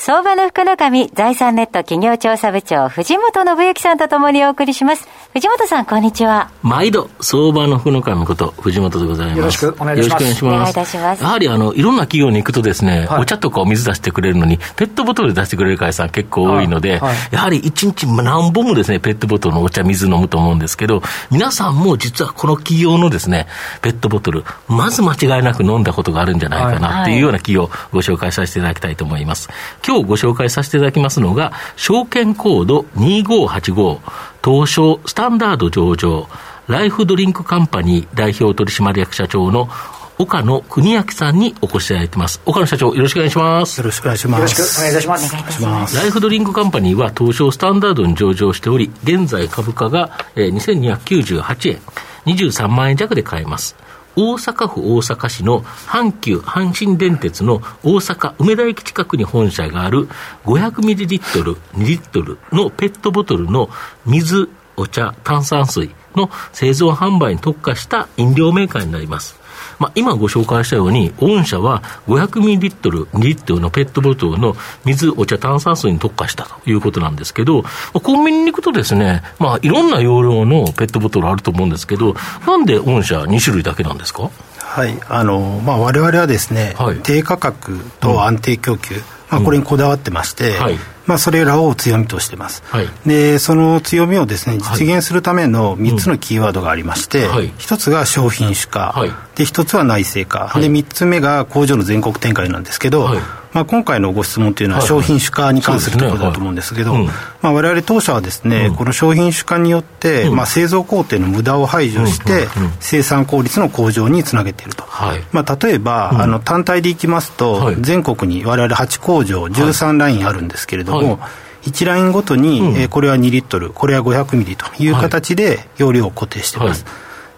相場の福の神財産ネット企業調査部長藤本信之さんとともにお送りします。藤本さんこんにちは。毎度相場の福の神こと藤本でございます。よろしくお願いします。よろしくお願いします。やはりあのいろんな企業に行くとですね、はい、お茶とかお水出してくれるのにペットボトルで出してくれる会社さん結構多いので、はい、やはり一日何本もですねペットボトルのお茶水飲むと思うんですけど皆さんも実はこの企業のですねペットボトルまず間違いなく飲んだことがあるんじゃないかなっていうような企業をご紹介させていただきたいと思います今日ご紹介させていただきますのが、証券コード2585、東証スタンダード上場、ライフドリンクカンパニー代表取締役社長の岡野邦明さんにお越しいただいてます。岡野社長、よろしくお願いします。よろしくお願いします。よろしくお願いいたします。お願いします。ライフドリンクカンパニーは東証スタンダードに上場しており、現在株価が、えー、2298円、23万円弱で買えます。大阪府大阪市の阪急阪神電鉄の大阪梅田駅近くに本社がある500ミリリットル、2リットルのペットボトルの水、お茶、炭酸水の製造販売に特化した飲料メーカーになります。まあ、今ご紹介したように、御社は500ミリリットル、2リットルのペットボトルの水、お茶、炭酸水に特化したということなんですけど、コンビニに行くとですね、まあ、いろんな容量のペットボトルあると思うんですけど、なんで御社2種類だけなんですか？はい、あの、まあ、我々はですね、はい、低価格と安定供給、うん、まあ、これにこだわってまして、うんはい。まあ、それらを強みとしてます、はい、でその強みをですね実現するための3つのキーワードがありまして、はい、1つが商品主化、はい、で1つは内製化、で3つ目が工場の全国展開なんですけど、まあ、今回のご質問というのは商品主化に関するところだと思うんですけど、まあ、我々当社はですね、この商品主化によって、まあ、製造工程の無駄を排除して、生産効率の向上につなげていると、まあ、例えば、あの単体でいきますと、全国に我々8工場13ラインあるんですけれども、1ラインごとに、えこれは2リットルこれは500ミリという形で容量を固定しています、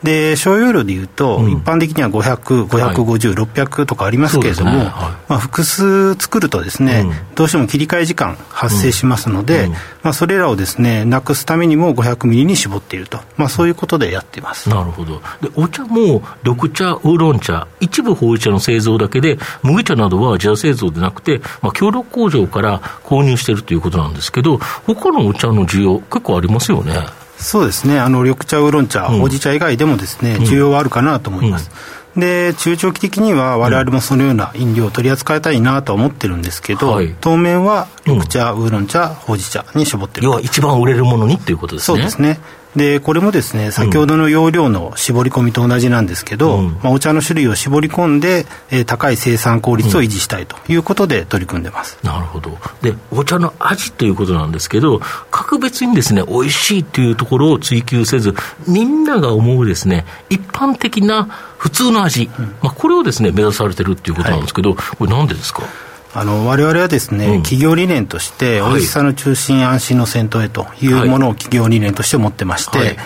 で商用量でいうと、うん、一般的には500、550、はい、600とかありますけれども、ね。はい、まあ、複数作るとですね、うん、どうしても切り替え時間発生しますので、うん、まあ、それらをですねなくすためにも500ミリに絞っていると、まあ、そういうことでやっています。なるほど。でお茶も緑茶、ウーロン茶一部ほうじ茶の製造だけで麦茶などは自社製造でなくて、まあ、協力工場から購入しているということなんですけど他のお茶の需要結構ありますよねそうですね、あの緑茶、ウーロン茶、ほうじ茶以外でもですね、需要はあるかなと思います。で中長期的には我々もそのような飲料を取り扱いたいなと思ってるんですけど、はい、当面は緑茶、ウーロン茶ほうじ茶に絞ってる。要は一番売れるものにっていうことですね。そうですね。でこれもですね先ほどの容量の絞り込みと同じなんですけど、うん、まあ、お茶の種類を絞り込んで、えー、高い生産効率を維持したいということで取り組んでます、うん、なるほど。でお茶の味ということなんですけど格別にですね美味しいというところを追求せずみんなが思うですね一般的な普通の味、うん、まあ、これをですね目指されてるっていうことなんですけど、はい、これなんでですか？あの我々はですね、うん、企業理念として、美味しさの中心、安心の先頭へというものを企業理念として持ってまして、はい、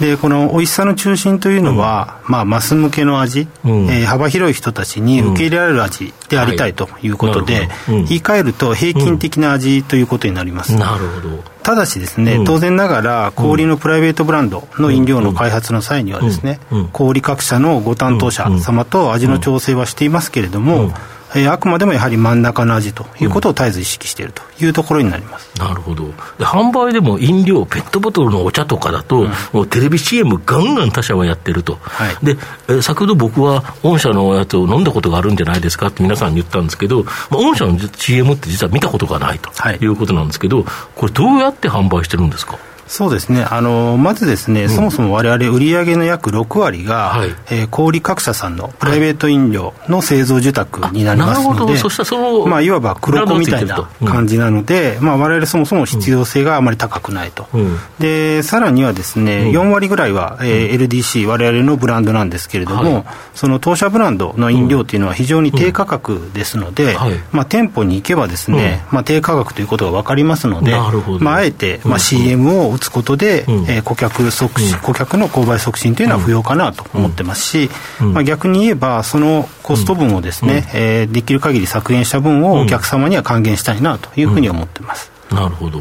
でこの美味しさの中心というのは、うん、まあ、マス向けの味、うん、えー、幅広い人たちに受け入れられる味でありたいということで、はい、言い換えると平均的な味ということになります。なるほど。ただしですね、当然ながら小売のプライベートブランドの飲料の開発の際にはですね、小売各社のご担当者様と味の調整はしていますけれども、えー、あくまでもやはり真ん中の味ということを絶えず意識しているというところになります、うん、なるほど。で販売でも飲料ペットボトルのお茶とかだと、うん、もうテレビ CM ガンガン他社はやってると、はい、で、えー、先ほど僕は御社のやつを飲んだことがあるんじゃないですかって皆さんに言ったんですけど、まあ、御社の CM って実は見たことがないとい。うことなんですけど、はい、これどうやって販売してるんですか？そうですね。あのまずですね、うん、そもそも我々売上の約6割が、はい、えー、小売各社さんのプライベート飲料の製造受託になりますので、はい、まあ、いわば黒子みたいな感じなので、うん、まあ、我々そもそも必要性があまり高くないと、うん、でさらにはですね、うん、4割ぐらいは、えー、LDC 我々のブランドなんですけれども、はい、その当社ブランドの飲料というのは非常に低価格ですので、まあ、店舗に行けばですね、まあ、低価格ということが分かりますので、まあ、あえて、まあ、CM を打つことで、うん、えー、顧客促進、顧客の購買促進というのは不要かなと思ってますし、まあ、逆に言えば、そのコスト分をですね、うん、えー、できる限り削減した分をお客様には還元したいなというふうに思ってます。なるほど。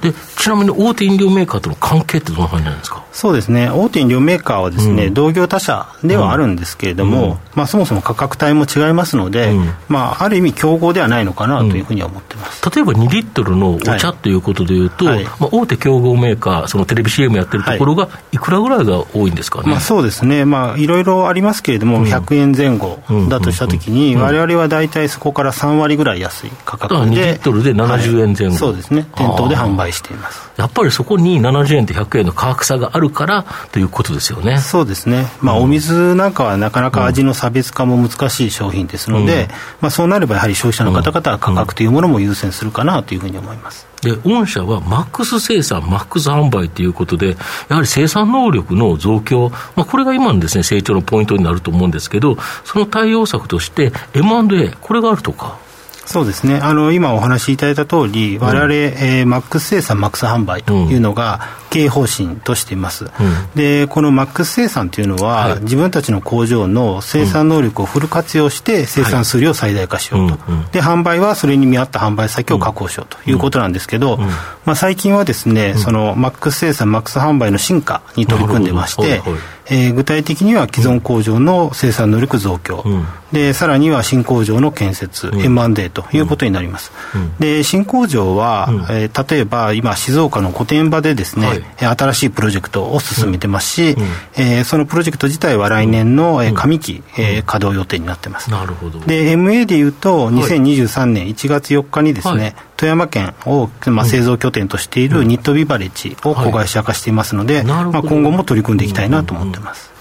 でちなみに大手飲料メーカーとの関係ってどんな感じなんですか？そうですね、大手飲料メーカーはですね、うん、同業他社ではあるんですけれども、うん、まあ、そもそも価格帯も違いますので、うん、まあ、ある意味、競合ではないのかなというふうには思ってます、例えば2リットルのお茶ということでいうと、はい。まあ、大手競合メーカー、そのテレビ CM やってるところが、い。くらぐらいが多いんですかね、まあ、そうですね、まあ、いろいろありますけれども、100円前後だとしたときに、われわれは大体そこから3割ぐらい安い価格で、2リットルで70円前後、はい、そうですね、店頭で販売しています。やっぱりそこに70円と100円の価格差があるからということですよね。そうですね、まあ、お水なんかはなかなか味の差別化も難しい商品ですので、うん、まあ、そうなればやはり消費者の方々は価格というものも優先するかなというふうに思います。で御社はマックス生産、マックス販売ということで、やはり生産能力の増強、まあ、これが今のです、ね、成長のポイントになると思うんですけど、その対応策として、M&A、これがあるとか。そうですね、あの今お話しいただいた通り、われわれ、えー、マックス生産、マックス販売というのが、経営方針としています、うん、でこのマックス生産というのは、はい、自分たちの工場の生産能力をフル活用して、生産数量を最大化しようと、はい、で販売はそれに見合った販売先を確保しようということなんですけど、まあ、最近はですね、そのマックス生産、マックス販売の進化に取り組んでまして、えー、具体的には既存工場の生産能力増強、うん、でさらには新工場の建設、うん、M&A ということになります、うん、で新工場は、うん、えー、例えば今静岡の御殿場でですね、はい、新しいプロジェクトを進めてますし、うん、えー、そのプロジェクト自体は来年の、えー、上期、えー、稼働予定になってます。なるほど。で MA でい。うと2023年1月4日にですね、はい。富山県を、まあ、製造拠点としているニットビバレッジを子会社化していますので、はい、まあ、今後も取り組んでいきたいなと思ってます。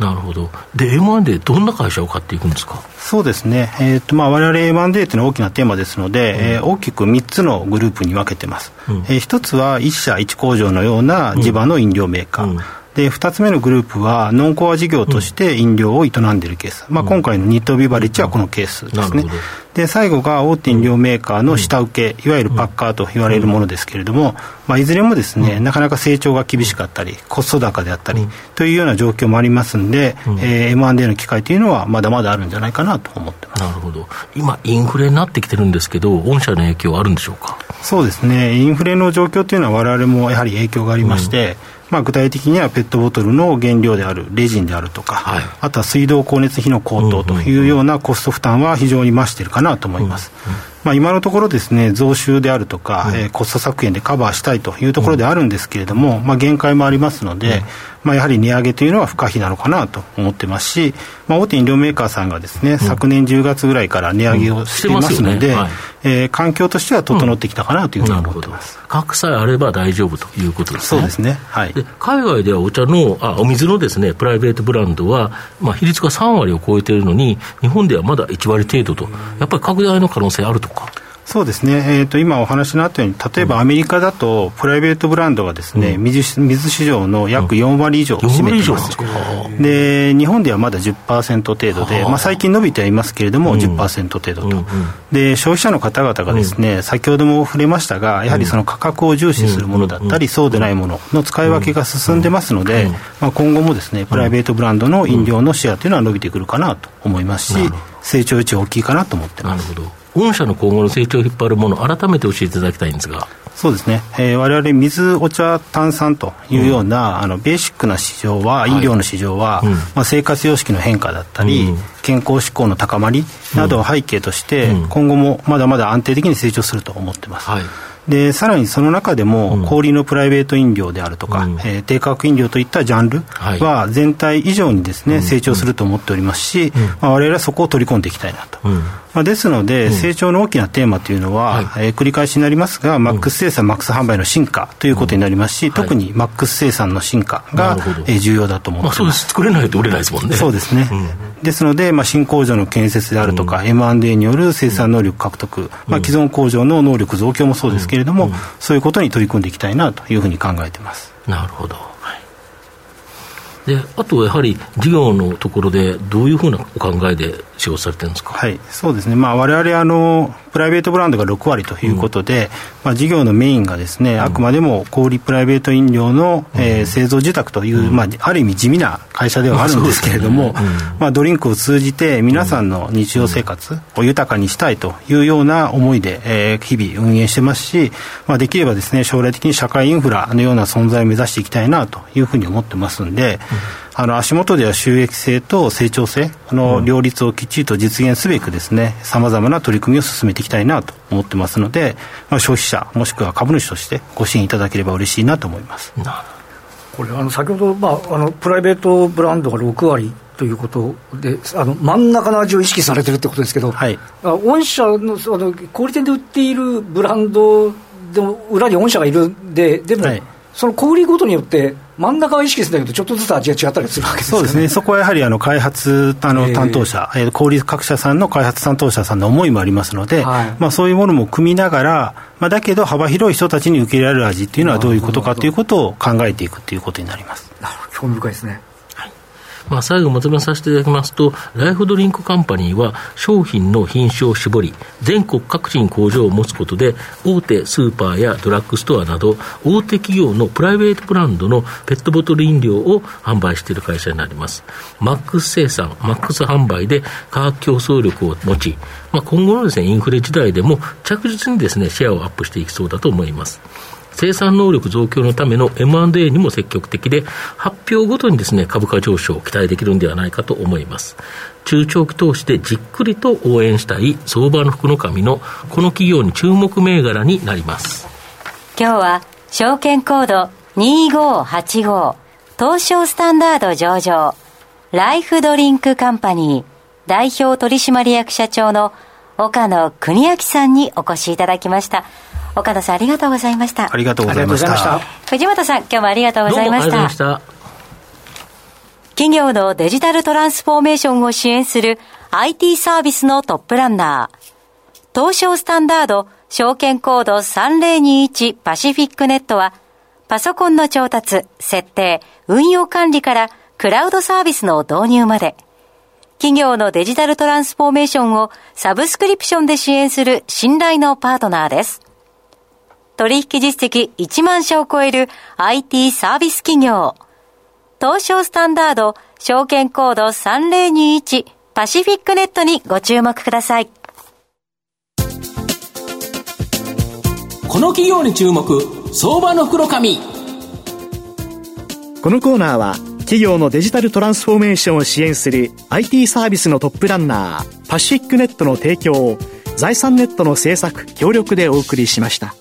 なるほど。で、M&A でどんな会社を買っていくんですか？そうですね。えっ、ー、と、まあ、我々 M&A というのは大きなテーマですので、うん、えー、大きく3つのグループに分けてます。うん、えー、1つは1社1工場のような地場の飲料メーカー。うんで2つ目のグループはノンコア事業として飲料を営んでいるケース、まあ、今回のニットビバレッジはこのケースですね、で最後が大手飲料メーカーの下請け、いわゆるパッカーと言われるものですけれども、まあ、いずれもですね、なかなか成長が厳しかったりコスト高であったり、というような状況もありますんで、うん。えー、M&A の機会というのはまだまだあるんじゃないかなと思ってます。なるほど。今インフレになってきてるんですけど御社の影響はあるんでしょうか？そうですね。インフレの状況というのは我々もやはり影響がありまして、うんまあ、具体的にはペットボトルの原料であるレジンであるとか、はい、あとは水道光熱費の高騰というようなコスト負担は非常に増しているかなと思います。うんうんまあ、今のところですね増収であるとか、うん、えー、コスト削減でカバーしたいというところであるんですけれども、うん、まあ、限界もありますので、うん、まあ、やはり値上げというのは不可避なのかなと思ってますし、まあ、大手飲料メーカーさんがですね、昨年10月ぐらいから値上げをしていますので、ねはい、えー、環境としては整ってきたかなというふうに思ってます、価格さえあれば大丈夫ということですね。そうですね、はい、で海外ではお茶のあお水のですねプライベートブランドは、まあ、比率が3割を超えているのに日本ではまだ1割程度とやっぱり拡大の可能性あるとか。そうですね、えーと、今お話のあったように、例えばアメリカだと、プライベートブランドがですね、うん、水水市場の約4割以上占めています、うん、で日本ではまだ10%程度で、まあ、最近伸びてはいますけれども、10%程度と、うん、で消費者の方々がですね、先ほども触れましたが、やはりその価格を重視するものだったり、そうでないものの使い分けが進んでますので、まあ、今後もですねプライベートブランドの飲料のシェアというのは伸びてくるかなと思いますし、成長余地大きいかなと思ってます。なるほど御社の今後の成長を引っ張るもの、改めて教えていただきたいんですが。そうですね、えー、我々水、お茶、炭酸というような、うん、あのベーシックな市場は、飲料の市場は、はい、まあ、生活様式の変化だったり、うん、健康志向の高まりなどを背景として、うん、今後もまだまだ安定的に成長すると思ってます。はいでさらにその中でも、氷のプライベート飲料であるとか、うん、えー、低価格飲料といったジャンルは全体以上にですね、成長すると思っておりますし、まあ、我々はそこを取り込んでいきたいなと。まあ、ですので、うん、成長の大きなテーマというのは、はい、えー、繰り返しになりますが、マックス生産、マックス販売の進化ということになりますし、うん、特にマックス生産の進化が、えー、重要だと思ってます、まあ、そうです。作れないと売れないですもんね。そうですね、うん、ですので、まあ、新工場の建設であるとか、うん、M&A による生産能力獲得、まあ、既存工場の能力増強もそうですけれども、そういうことに取り組んでいきたいなというふうに考えてます。なるほどであとはやはり事業のところでどういうふうなお考えで使用されてるんですか、はい、そうですね、まあ、われあのプライベートブランドが6割ということで、うん、まあ、事業のメインがですね、あくまでも小売プライベート飲料の、うん、えー、製造受託という、うん、まあ、ある意味地味な会社ではあるんですけれども、まあ、ね、まあ、ドリンクを通じて皆さんの日常生活を豊かにしたいというような思いで、えー、日々運営してますし、まあ、できればですね将来的に社会インフラのような存在を目指していきたいなというふうに思ってますんで、あの足元では収益性と成長性の両立をきっちりと実現すべくですねさまざまな取り組みを進めていきたいなと思ってますので、まあ、消費者もしくは株主としてご支援いただければ嬉しいなと思います。これあの先ほど、まあ、あのプライベートブランドが6割ということであの真ん中の味を意識されてるってことですけど、はい、御社のあの小売店で売っているブランドでも裏に御社がいるんででも、はい。その小売りごとによって、真ん中は意識するんだけど、ちょっとずつ味が違ったりするわけです、ね、そうですね、そこはやはりあの開発あの担当者、えー、小売各社さんの開発担当者さんの思いもありますので、はい、まあ、そういうものも組みながら、まあ、だけど幅広い人たちに受け入れられる味っていうのはどういうことかということを考えていくということになります。なるほど。興味深いですねまあ、最後まとめさせていただきますと、ライフドリンクカンパニーは商品の品種を絞り、全国各地に工場を持つことで、大手スーパーやドラッグストアなど、大手企業のプライベートブランドのペットボトル飲料を販売している会社になります。マックス生産、マックス販売で価格競争力を持ち、まあ、今後のですね、インフレ時代でも着実にですね、シェアをアップしていきそうだと思います。生産能力増強のための M&A にも積極的で、発表ごとにですね、株価上昇を期待できるんではないかと思います。中長期投資でじっくりと応援したい相場の福の神のこの企業に注目銘柄になります。今日は証券コード2585東証スタンダード上場ライフドリンクカンパニー代表取締役社長の岡野邦明さんにお越しいただきました。岡田さんありがとうございました。ありがとうございました。藤本さん今日もありがとうございました。企業のデジタルトランスフォーメーションを支援する IT サービスのトップランナー東証スタンダード証券コード3021パシフィックネットはパソコンの調達、設定、運用管理からクラウドサービスの導入まで。企業のデジタルトランスフォーメーションをサブスクリプションで支援する信頼のパートナーです。取引実績1万社を超える IT サービス企業。東証スタンダード証券コード3021パシフィックネットにご注目ください。この企業に注目、相場の袋紙。このコーナーは企業のデジタルトランスフォーメーションを支援する IT サービスのトップランナーパシフィックネットの提供を財産ネットの政策協力でお送りしました。